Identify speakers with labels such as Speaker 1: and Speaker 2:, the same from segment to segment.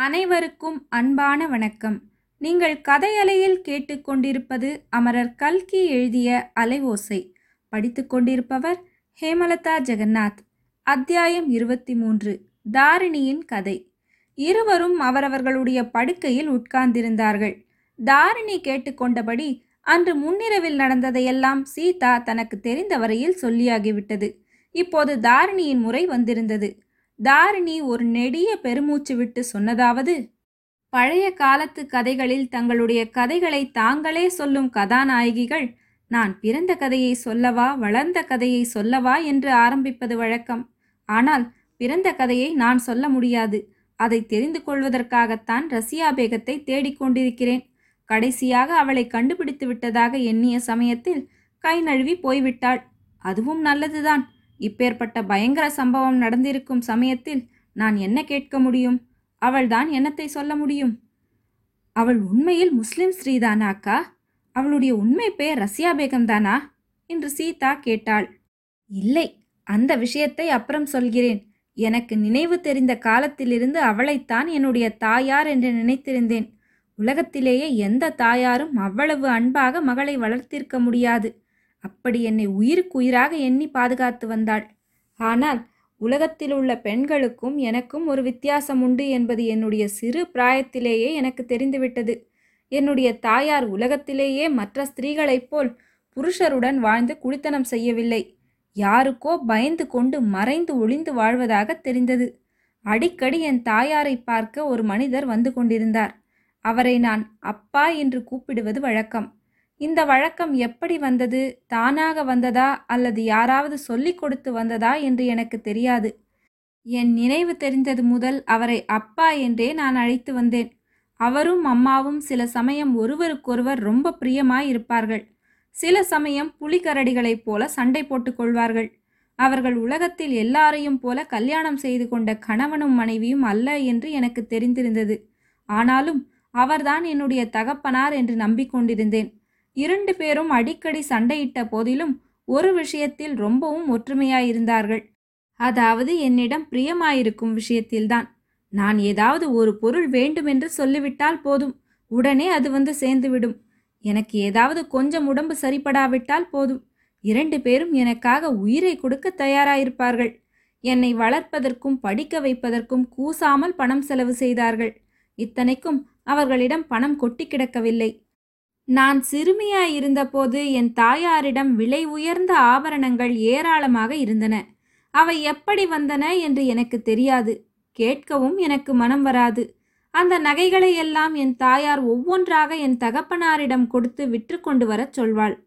Speaker 1: அனைவருக்கும் அன்பான வணக்கம். நீங்கள் கதையலையில் கேட்டுக்கொண்டிருப்பது அமரர் கல்கி எழுதிய அலைவோசை. படித்துக் கொண்டிருப்பவர் ஹேமலதா ஜெகநாத். அத்தியாயம் இருபத்தி மூன்று தாரிணியின் கதை. இருவரும் அவரவர்களுடைய படுக்கையில் உட்கார்ந்திருந்தார்கள். தாரிணி கேட்டுக்கொண்டபடி அன்று முன்னிரவில் நடந்ததையெல்லாம் சீதா தனக்கு தெரிந்த வரையில் சொல்லியாகிவிட்டது. இப்போது தாரிணியின் முறை வந்திருந்தது. தாரிணி ஒரு நெடிய பெருமூச்சு விட்டு சொன்னதாவது பழைய காலத்து கதைகளில் தங்களுடைய கதைகளை தாங்களே சொல்லும் கதாநாயகிகள் நான் பிறந்த கதையை சொல்லவா வளர்ந்த கதையை சொல்லவா என்று ஆரம்பிப்பது வழக்கம். ஆனால் பிறந்த கதையை நான் சொல்ல முடியாது. அதை தெரிந்து கொள்வதற்காகத்தான் ரசியா பேகத்தை தேடிக்கொண்டிருக்கிறேன் கடைசியாக அவளை கண்டுபிடித்து விட்டதாக எண்ணிய சமயத்தில் கை நழுவி போய்விட்டாள். அதுவும் நல்லதுதான். இப்பேற்பட்ட பயங்கர சம்பவம் நடந்திருக்கும் சமயத்தில் நான் என்ன கேட்க முடியும்? அவள்தான் என்னத்தை சொல்ல முடியும்? அவள் உண்மையில் முஸ்லிம் ஸ்ரீதானா அக்கா? அவளுடைய உண்மை பெயர் ரஷ்யா பேகம் தானா? என்று சீதா கேட்டாள். இல்லை அந்த விஷயத்தை அப்புறம் சொல்கிறேன். எனக்கு நினைவு தெரிந்த காலத்திலிருந்து அவளைத்தான் என்னுடைய தாயார் என்று நினைத்திருந்தேன். உலகத்திலேயே எந்த தாயாரும் அவ்வளவு அன்பாக மகளை வளர்த்திருக்க முடியாது. அப்படி என்னை உயிருக்கு உயிராக எண்ணி பாதுகாத்து வந்தாள். ஆனால் உலகத்தில் உள்ள பெண்களுக்கும் எனக்கும் ஒரு வித்தியாசம் உண்டு என்பது என்னுடைய சிறு பிராயத்திலேயே எனக்கு தெரிந்துவிட்டது. என்னுடைய தாயார் உலகத்திலேயே மற்ற ஸ்திரீகளைப் போல் புருஷருடன் வாழ்ந்து குடித்தனம் செய்யவில்லை. யாருக்கோ பயந்து கொண்டு மறைந்து ஒளிந்து வாழ்வதாக தெரிந்தது. அடிக்கடி என் தாயாரை பார்க்க ஒரு மனிதர் வந்து கொண்டிருந்தார். அவரை நான் அப்பா என்று கூப்பிடுவது வழக்கம். இந்த வழக்கம் எப்படி வந்தது? தானாக வந்ததா? அல்லது யாராவது சொல்லிக் கொடுத்து வந்ததா என்று எனக்கு தெரியாது. என் நினைவு தெரிந்தது முதல் அவரை அப்பா என்றே நான் அழைத்து வந்தேன். அவரும் அம்மாவும் சில சமயம் ஒருவருக்கொருவர் ரொம்ப பிரியமாயிருப்பார்கள். சில சமயம் புலிகரடிகளைப் போல சண்டை போட்டுக் கொள்வார்கள். அவர்கள் உலகத்தில் எல்லாரையும் போல கல்யாணம் செய்து கொண்ட கணவனும் மனைவியும் அல்ல என்று எனக்கு தெரிந்திருந்தது. ஆனாலும் அவர்தான் என்னுடைய தகப்பனார் என்று நம்பிக்கொண்டிருந்தேன். இரண்டு பேரும் அடிக்கடி சண்டையிட்ட போதிலும் ஒரு விஷயத்தில் ரொம்பவும் ஒற்றுமையாயிருந்தார்கள். அதாவது என்னிடம் பிரியமாயிருக்கும் விஷயத்தில்தான். நான் ஏதாவது ஒரு பொருள் வேண்டுமென்று சொல்லிவிட்டால் போதும். உடனே அது வந்து சேர்ந்துவிடும். எனக்கு ஏதாவது கொஞ்சம் உடம்பு சரிப்படாவிட்டால் போதும். இரண்டு பேரும் எனக்காக உயிரை கொடுக்க தயாராயிருப்பார்கள். என்னை வளர்ப்பதற்கும் படிக்க வைப்பதற்கும் கூசாமல் பணம் செலவு செய்தார்கள். இத்தனைக்கும் அவர்களிடம் பணம் கொட்டி கிடக்கவில்லை. நான் சிறுமியாய் இருந்தபோது என் தாயாரிடம் விலை உயர்ந்த ஆபரணங்கள் ஏராளமாக இருந்தன. அவை எப்படி வந்தன என்று எனக்கு தெரியாது. கேட்கவும் எனக்கு மனம் வராது. அந்த நகைகளை எல்லாம் என் தாயார் ஒவ்வொன்றாக என் தகப்பனாரிடம் கொடுத்து விற்று கொண்டு வரச் சொல்வாள்.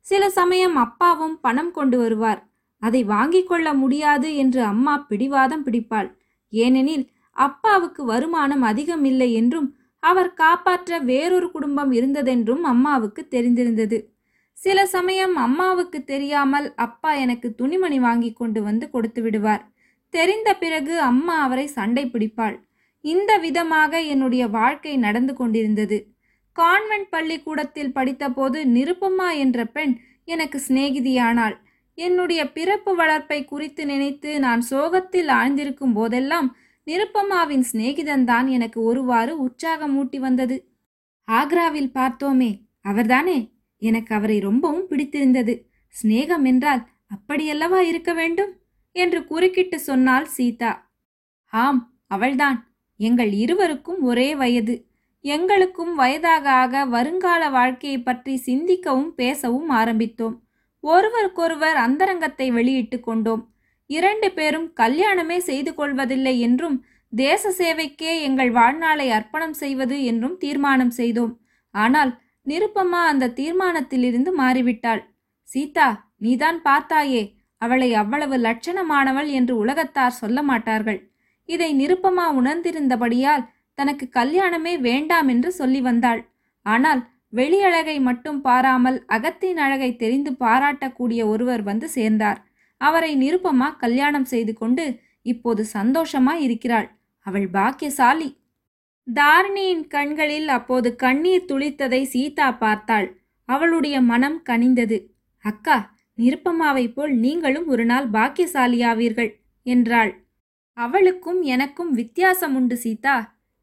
Speaker 1: சில சமயம் அப்பாவும் பணம் கொண்டு வருவார். அதை வாங்கிக் கொள்ள முடியாது என்று அம்மா பிடிவாதம் பிடிப்பாள். ஏனெனில் அப்பாவுக்கு வருமானம் அதிகம் இல்லை என்றும் அவர் காப்பாற்ற வேறொரு குடும்பம் இருந்ததென்றும் அம்மாவுக்கு தெரிந்திருந்தது. சில சமயம் அம்மாவுக்கு தெரியாமல் அப்பா எனக்கு துணிமணி வாங்கி கொண்டு வந்து கொடுத்து விடுவார். தெரிந்த பிறகு அம்மா அவரை சண்டை பிடிப்பாள். இந்த விதமாக என்னுடைய வாழ்க்கை நடந்து கொண்டிருந்தது. கான்வென்ட் பள்ளிக்கூடத்தில் படித்தபோது நிருப்பம்மா என்ற பெண் எனக்கு சிநேகிதியானாள். என்னுடைய பிறப்பு வளர்ப்பை குறித்து நினைத்து நான் சோகத்தில் ஆழ்ந்திருக்கும் போதெல்லாம் நிருப்பம்மாவின் சிநேகிதன்தான் எனக்கு ஒருவாறு உற்சாகமூட்டி வந்தது. ஆக்ராவில் பார்த்தோமே அவர்தானே? எனக்கு அவரை ரொம்பவும் பிடித்திருந்தது. சிநேகம் என்றால் அப்படியல்லவா இருக்க வேண்டும்? என்று குறுக்கிட்டு சொன்னாள் சீதா. ஆம் அவள்தான். எங்கள் இருவருக்கும் ஒரே வயது. எங்களுக்கும் வயதாக ஆக வருங்கால வாழ்க்கையை பற்றி சிந்திக்கவும் பேசவும் ஆரம்பித்தோம். ஒருவருக்கொருவர் அந்தரங்கத்தை வெளியிட்டு கொண்டோம். இரண்டு பேரும் கல்யாணமே செய்து கொள்வதில்லை என்றும் தேச சேவைக்கே எங்கள் வாழ்நாளை அர்ப்பணம் செய்வது என்றும் தீர்மானம் செய்தோம். ஆனால் நிருப்பமா அந்த தீர்மானத்திலிருந்து மாறிவிட்டாள். சீதா நீதான் பார்த்தாயே அவளை அவ்வளவு லட்சணமானவள் என்று உலகத்தார் சொல்ல மாட்டார்கள். இதை நிருப்பமா உணர்ந்திருந்தபடியால் தனக்கு கல்யாணமே வேண்டாம் என்று சொல்லி வந்தாள். ஆனால் வெளியழகை மட்டும் பாராமல் அகத்தின் அழகை தெரிந்து பாராட்டக்கூடிய ஒருவர் வந்து சேர்ந்தார். அவரை நிருப்பமா கல்யாணம் செய்து கொண்டு இப்போது சந்தோஷமா இருக்கிறாள். அவள் பாக்கியசாலி. தாரிணியின் கண்களில் அப்போது கண்ணீர் துளித்ததை சீதா பார்த்தாள். அவளுடைய மனம் கனிந்தது. அக்கா நிருப்பமாவைப் போல் நீங்களும் ஒரு நாள் பாக்கியசாலியாவீர்கள் என்றாள். அவளுக்கும் எனக்கும் வித்தியாசம் உண்டு சீதா.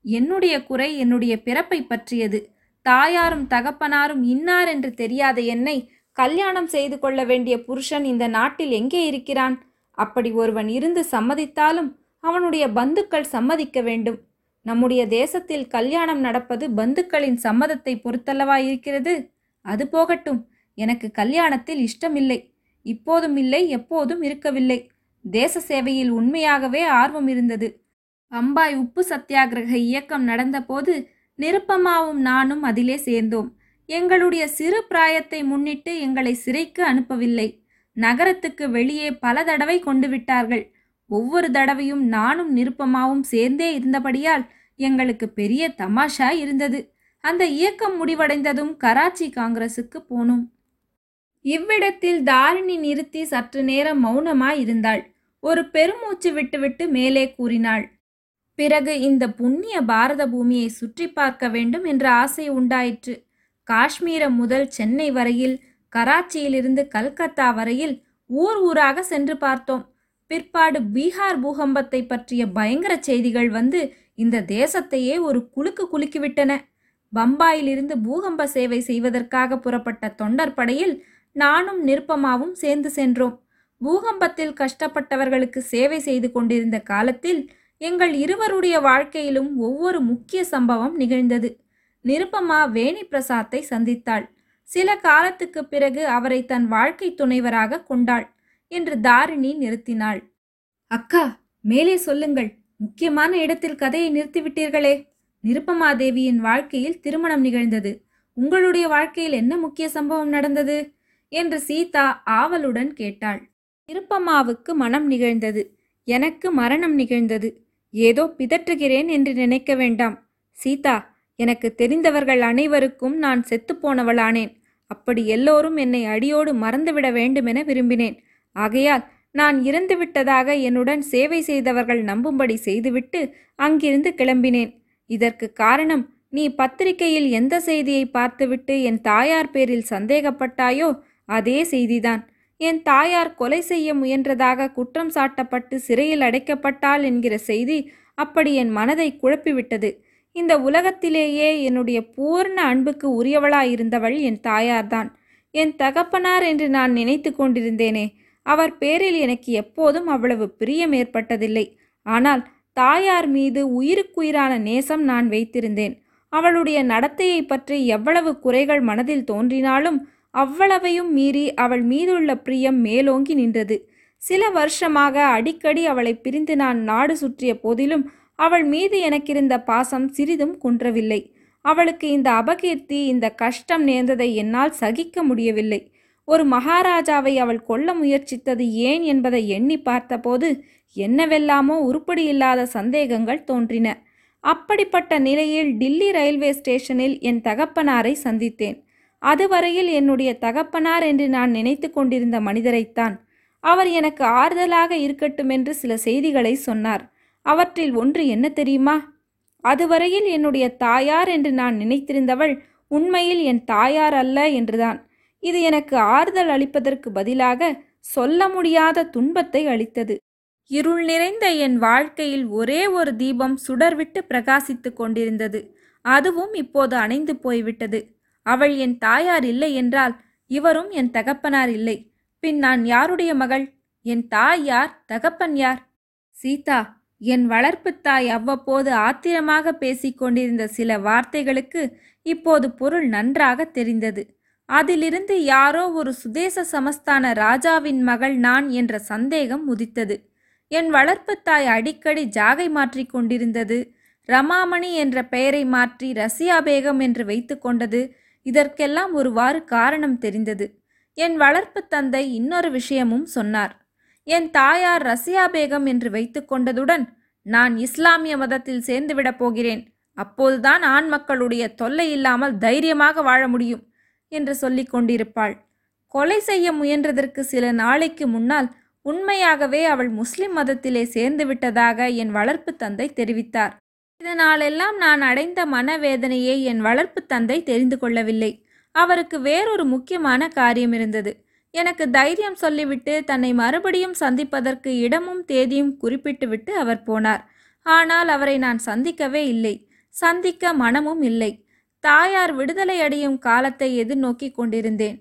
Speaker 1: என்னுடைய குறை என்னுடைய பிறப்பை பற்றியது. தாயாரும் தகப்பனாரும் இன்னார் என்று தெரியாத என்னை கல்யாணம் செய்து கொள்ள வேண்டிய புருஷன் இந்த நாட்டில் எங்கே இருக்கிறான்? அப்படி ஒருவன் இருந்து சம்மதித்தாலும் அவனுடைய பந்துக்கள் சம்மதிக்க வேண்டும். நம்முடைய தேசத்தில் கல்யாணம் நடப்பது பந்துக்களின் சம்மதத்தை பொறுத்தல்லவா இருக்கிறது? அது போகட்டும். எனக்கு கல்யாணத்தில் இஷ்டமில்லை. இப்போதும் இல்லை எப்போதும் இருக்கவில்லை. தேச சேவையில் உண்மையாகவே ஆர்வம் இருந்தது. அம்பாய் உப்பு சத்தியாகிரக இயக்கம் நடந்தபோது நிருப்பமாவும் நானும் அதிலே சேர்ந்தோம். எங்களுடைய சிறு பிராயத்தை முன்னிட்டு எங்களை சிறைக்கு அனுப்பவில்லை. நகரத்துக்கு வெளியே பல தடவை கொண்டு விட்டார்கள். ஒவ்வொரு தடவையும் நானும் நிருப்பமாவும் சேர்ந்தே இருந்தபடியால் எங்களுக்கு பெரிய தமாஷா இருந்தது. அந்த இயக்கம் முடிவடைந்ததும் கராச்சி காங்கிரசுக்கு போனோம். இவ்விடத்தில் தாரிணி நிறுத்தி சற்று நேரம் மௌனமாய் இருந்தாள். ஒரு பெருமூச்சு விட்டுவிட்டு மேலே கூறினாள். பிறகு இந்த புண்ணிய பாரத பூமியை சுற்றி பார்க்க வேண்டும் என்ற ஆசை உண்டாயிற்று. காஷ்மீரம் முதல் சென்னை வரையில் கராச்சியிலிருந்து கல்கத்தா வரையில் ஊர் ஊராக சென்று பார்த்தோம். பிற்பாடு பீகார் பூகம்பத்தை பற்றிய பயங்கர செய்திகள் வந்து இந்த தேசத்தையே ஒரு குலுக்கு குலுக்கிவிட்டன. பம்பாயிலிருந்து பூகம்ப சேவை செய்வதற்காக புறப்பட்ட தொண்டர் படையில் நானும் நிருப்பமாவும் சேர்ந்து சென்றோம். பூகம்பத்தில் கஷ்டப்பட்டவர்களுக்கு சேவை செய்து கொண்டிருந்த காலத்தில் எங்கள் இருவருடைய வாழ்க்கையிலும் ஒவ்வொரு முக்கிய சம்பவம் நிகழ்ந்தது. நிருப்பமா வேணி பிரசாத்தை சந்தித்தாள். சில காலத்துக்கு பிறகு அவரை தன் வாழ்க்கை துணைவராக கொண்டாள் என்று தாரிணி நிறுத்தினாள். அக்கா மேலே சொல்லுங்கள். முக்கியமான இடத்தில் கதையை நிறுத்திவிட்டீர்களே. நிருப்பமாதேவியின் வாழ்க்கையில் திருமணம் நிகழ்ந்தது. உங்களுடைய வாழ்க்கையில் என்ன முக்கிய சம்பவம் நடந்தது? என்று சீதா ஆவலுடன் கேட்டாள். நிருப்பமாவுக்கு மனம் நிகழ்ந்தது. எனக்கு மரணம் நிகழ்ந்தது. ஏதோ பிதற்றுகிறேன் என்று நினைக்க வேண்டாம். சீதா எனக்கு தெரிந்தவர்கள் அனைவருக்கும் நான் செத்துப்போனவளானேன் அப்படி எல்லோரும் என்னை அடியோடு மறந்துவிட வேண்டுமென விரும்பினேன். ஆகையால் நான் இறந்துவிட்டதாக என்னுடன் சேவை செய்தவர்கள் நம்பும்படி செய்துவிட்டு அங்கிருந்து கிளம்பினேன். இதற்கு காரணம் நீ பத்திரிகையில் எந்த செய்தியை பார்த்துவிட்டு என் தாயார் பேரில் சந்தேகப்பட்டாயோ அதே செய்திதான். என் தாயார் கொலை செய்ய முயன்றதாக குற்றம் சாட்டப்பட்டு சிறையில் அடைக்கப்பட்டாள் என்கிற செய்தி அப்படி என் மனதை குழப்பிவிட்டது. இந்த உலகத்திலேயே என்னுடைய பூர்ண அன்புக்கு உரியவளாயிருந்தவள் என் தாயார்தான். என் தகப்பனார் என்று நான் நினைத்து கொண்டிருந்தேனே அவர் பேரில் எனக்கு எப்போதும் அவ்வளவு பிரியம் ஏற்பட்டதில்லை. ஆனால் தாயார் மீது உயிருக்குயிரான நேசம் நான் வைத்திருந்தேன். அவளுடைய நடத்தையை பற்றி எவ்வளவு குறைகள் மனதில் தோன்றினாலும் அவ்வளவையும் மீறி அவள் மீதுள்ள பிரியம் மேலோங்கி நின்றது. சில வருஷமாக அடிக்கடி அவளை பிரிந்து நான் நாடு சுற்றிய போதிலும் அவள் மீது எனக்கிருந்த பாசம் சிறிதும் குன்றவில்லை. அவளுக்கு இந்த அபகீர்த்தி இந்த கஷ்டம் நேர்ந்ததை என்னால் சகிக்க முடியவில்லை. ஒரு மகாராஜாவை அவள் கொல்ல முயற்சித்தது ஏன் என்பதை எண்ணி பார்த்தபோது என்னவெல்லாமோ உருப்படியில்லாத சந்தேகங்கள் தோன்றின. அப்படிப்பட்ட நிலையில் டில்லி ரயில்வே ஸ்டேஷனில் என் தகப்பனாரை சந்தித்தேன். அதுவரையில் என்னுடைய தகப்பனார் என்று நான் நினைத்து கொண்டிருந்த மனிதரைத்தான். அவர் எனக்கு ஆறுதலாக இருக்கட்டும் என்று சில செய்திகளை சொன்னார். அவற்றில் ஒன்று என்ன தெரியுமா? அதுவரையில் என்னுடைய தாயார் என்று நான் நினைத்திருந்தவள் உண்மையில் என் தாயார் அல்ல என்றுதான். இது எனக்கு ஆறுதல் அளிப்பதற்கு பதிலாக சொல்ல முடியாத துன்பத்தை அளித்தது. இருள் நிறைந்த என் வாழ்க்கையில் ஒரே ஒரு தீபம் சுடர்விட்டு பிரகாசித்துக் கொண்டிருந்தது. அதுவும் இப்போது அணைந்து போய்விட்டது. அவள் என் தாயார் இல்லை என்றால் இவரும் என் தகப்பனார் இல்லை. பின் நான் யாருடைய மகள்? என் தாய் யார்? தகப்பன் யார்? சீதா என் வளர்ப்புத்தாய் அவ்வப்போது ஆத்திரமாக பேசிக்கொண்டிருந்த சில வார்த்தைகளுக்கு இப்போது பொருள் நன்றாக தெரிந்தது. அதிலிருந்து யாரோ ஒரு சுதேச சமஸ்தான ராஜாவின் மகள் நான் என்ற சந்தேகம் உதித்தது. என் வளர்ப்புத்தாய் அடிக்கடி ஜாகை மாற்றி கொண்டிருந்தது. ரமாமணி என்ற பெயரை மாற்றி ரசியா பேகம் என்று வைத்து கொண்டது. இதற்கெல்லாம் ஒருவாறு காரணம் தெரிந்தது. என் வளர்ப்பு தந்தை இன்னொரு விஷயமும் சொன்னார். என் தாயார் ரசியா பேகம் என்று வைத்து கொண்டதுடன் நான் இஸ்லாமிய மதத்தில் சேர்ந்துவிடப் போகிறேன். அப்போதுதான் ஆண் மக்களுடைய தொல்லை இல்லாமல் தைரியமாக வாழ முடியும் என்று சொல்லிக் கொண்டிருப்பாள். கொலை செய்ய முயன்றதற்கு சில நாளைக்கு முன்னால் உண்மையாகவே அவள் முஸ்லிம் மதத்திலே சேர்ந்து விட்டதாக என் வளர்ப்பு தந்தை தெரிவித்தார். இதனாலெல்லாம் நான் அடைந்த மனவேதனையை என் வளர்ப்பு தந்தை தெரிந்து கொள்ளவில்லை. அவருக்கு வேறொரு முக்கியமான காரியம் இருந்தது. எனக்கு தைரியம் சொல்லிவிட்டு தன்னை மறுபடியும் சந்திப்பதற்கு இடமும் தேதியும் குறிப்பிட்டுவிட்டு அவர் போனார். ஆனால் அவரை நான் சந்திக்கவே இல்லை. சந்திக்க மனமும் இல்லை. தாயார் விடுதலை அடையும் காலத்தை எதிர்நோக்கி கொண்டிருந்தேன்.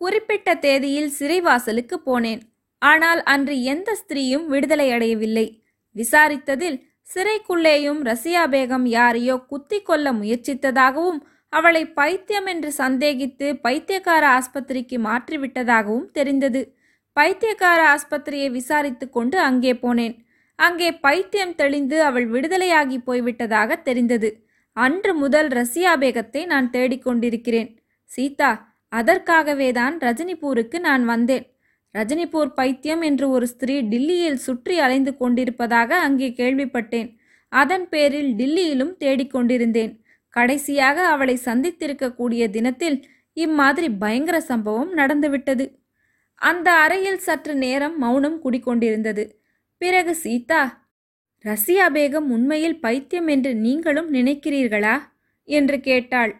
Speaker 1: குறிப்பிட்ட தேதியில் சிறைவாசலுக்கு போனேன். ஆனால் அன்று எந்த ஸ்திரீயும் விடுதலை அடையவில்லை. விசாரித்ததில் சிறைக்குள்ளேயும் ரசியா பேகம் யாரையோ குத்தி கொள்ள முயற்சித்ததாகவும் அவளை பைத்தியம் என்று சந்தேகித்து பைத்தியக்கார ஆஸ்பத்திரிக்கு மாற்றிவிட்டதாகவும் தெரிந்தது. பைத்தியக்கார ஆஸ்பத்திரியை விசாரித்து கொண்டு அங்கே போனேன். அங்கே பைத்தியம் தெளிந்து அவள் விடுதலையாகி போய்விட்டதாக தெரிந்தது. அன்று முதல் ரசியா பேகத்தை நான் தேடிக்கொண்டிருக்கிறேன் சீதா அதற்காகவே தான் ரஜினிபூருக்கு நான் வந்தேன். ரஜினிபூர் பைத்தியம் என்று ஒரு ஸ்திரீ டில்லியில் சுற்றி அலைந்து கொண்டிருப்பதாக அங்கே கேள்விப்பட்டேன். அதன் பேரில் டில்லியிலும் தேடிக்கொண்டிருந்தேன் கடைசியாக அவளை சந்தித்திருக்கக்கூடிய தினத்தில் இம்மாதிரி பயங்கர சம்பவம் நடந்துவிட்டது. அந்த அறையில் சற்று நேரம் மௌனம் குடிக்கொண்டிருந்தது. பிறகு சீதா ரசியா பேகம் உண்மையில் பைத்தியம் என்று நீங்களும் நினைக்கிறீர்களா? என்று கேட்டாள்.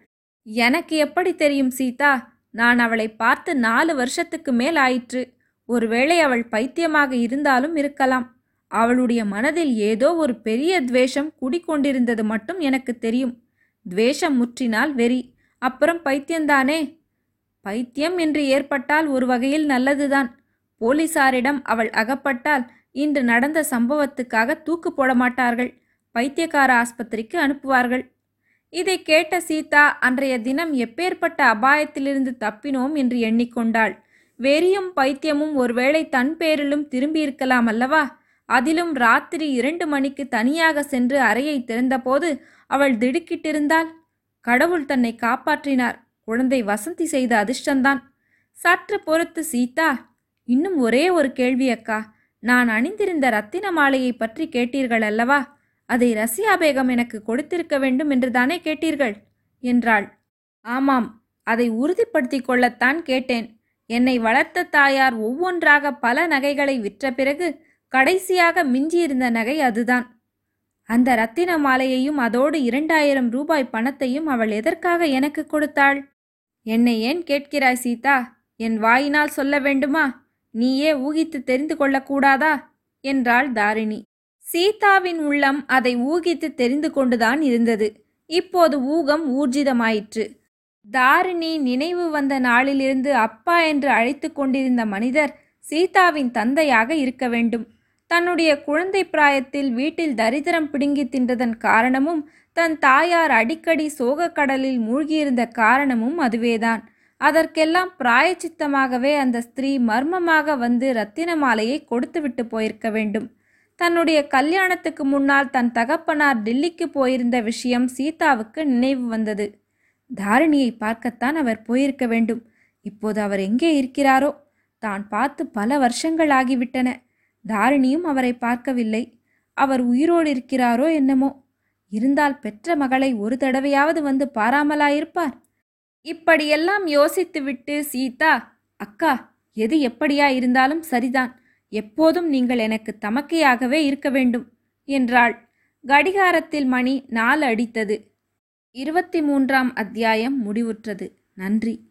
Speaker 1: எனக்கு எப்படி தெரியும் சீதா நான் அவளை பார்த்து நாலு வருஷத்துக்கு மேல் ஆயிற்று. ஒருவேளை அவள் பைத்தியமாக இருந்தாலும் இருக்கலாம். அவளுடைய மனதில் ஏதோ ஒரு பெரிய துவேஷம் குடிக்கொண்டிருந்தது மட்டும் எனக்கு தெரியும். துவேஷம் முற்றினால் வெறி. அப்புறம் பைத்தியந்தானே பைத்தியம் என்று ஏற்பட்டால் ஒரு வகையில் நல்லதுதான். போலீசாரிடம் அவள் அகப்பட்டால் இன்று நடந்த சம்பவத்துக்காக தூக்கு போட மாட்டார்கள். பைத்தியக்கார ஆஸ்பத்திரிக்கு அனுப்புவார்கள். இதை கேட்ட சீதா அன்றைய தினம் எப்பேற்பட்ட அபாயத்திலிருந்து தப்பினோம் என்று எண்ணிக்கொண்டாள். வெறியும் பைத்தியமும் ஒருவேளை தன் பேரிலும் திரும்பியிருக்கலாம் அல்லவா? அதிலும் ராத்திரி இரண்டு மணிக்கு தனியாக சென்று அறையை திறந்தபோது அவள் திடுக்கிட்டிருந்தாள். கடவுள் தன்னை காப்பாற்றினார். குழந்தை வசந்தி செய்த அதிர்ஷ்டந்தான். சற்று பொறுத்து சீதா இன்னும் ஒரே ஒரு கேள்வி அக்கா. நான் அணிந்திருந்த ரத்தின மாலையை பற்றி கேட்டீர்கள் அல்லவா? அதை ரசியா பேகம் எனக்கு கொடுத்திருக்க வேண்டும் என்றுதானே கேட்டீர்கள்? என்றாள். ஆமாம் அதை உறுதிப்படுத்திக் கொள்ளத்தான் கேட்டேன். என்னை வளர்த்த தாயார் ஒவ்வொன்றாக பல நகைகளை விற்ற பிறகு கடைசியாக மிஞ்சியிருந்த நகை அதுதான். அந்த ரத்தின மாலையையும் அதோடு இரண்டாயிரம் ரூபாய் பணத்தையும் அவள் எதற்காக எனக்கு கொடுத்தாள்? என்னை ஏன் கேட்கிறாய் சீதா? என் வாயினால் சொல்ல வேண்டுமா? நீயே ஊகித்து தெரிந்து கொள்ளக்கூடாதா? என்றாள் தாரிணி. சீதாவின் உள்ளம் அதை ஊகித்து தெரிந்து கொண்டுதான் இருந்தது. இப்போது ஊகம் ஊர்ஜிதமாயிற்று. தாரிணி நினைவு வந்த நாளிலிருந்து அப்பா என்று அழைத்து கொண்டிருந்த மனிதர் சீதாவின் தந்தையாக இருக்க வேண்டும். தன்னுடைய குழந்தை பிராயத்தில் வீட்டில் தரித்திரம் பிடுங்கி தின்றதன் காரணமும் தன் தாயார் அடிக்கடி சோகக்கடலில் மூழ்கியிருந்த காரணமும் அதுவேதான். அதற்கெல்லாம் பிராயச்சித்தமாகவே அந்த ஸ்திரீ மர்மமாக வந்து ரத்தின மாலையை கொடுத்துவிட்டு போயிருக்க வேண்டும். தன்னுடைய கல்யாணத்துக்கு முன்னால் தன் தகப்பனார் டில்லிக்கு போயிருந்த விஷயம் சீதாவுக்கு நினைவு வந்தது. தாரிணியை பார்க்கத்தான் அவர் போயிருக்க வேண்டும். இப்போது அவர் எங்கே இருக்கிறாரோ? தான் பார்த்து பல வருஷங்கள் ஆகிவிட்டன. தாரிணியும் அவரை பார்க்கவில்லை. அவர் உயிரோடு இருக்கிறாரோ என்னமோ? இருந்தால் பெற்ற மகளை ஒரு தடவையாவது வந்து பாராமலாயிருப்பார். இப்படியெல்லாம் யோசித்துவிட்டு சீதா அக்கா எது எப்படியா இருந்தாலும் சரிதான். எப்போதும் நீங்கள் எனக்கு தமக்கையாகவே இருக்க வேண்டும் என்றாள். கடிகாரத்தில் மணி நாலு அடித்தது. இருபத்தி மூன்றாம் அத்தியாயம் முடிவுற்றது. நன்றி.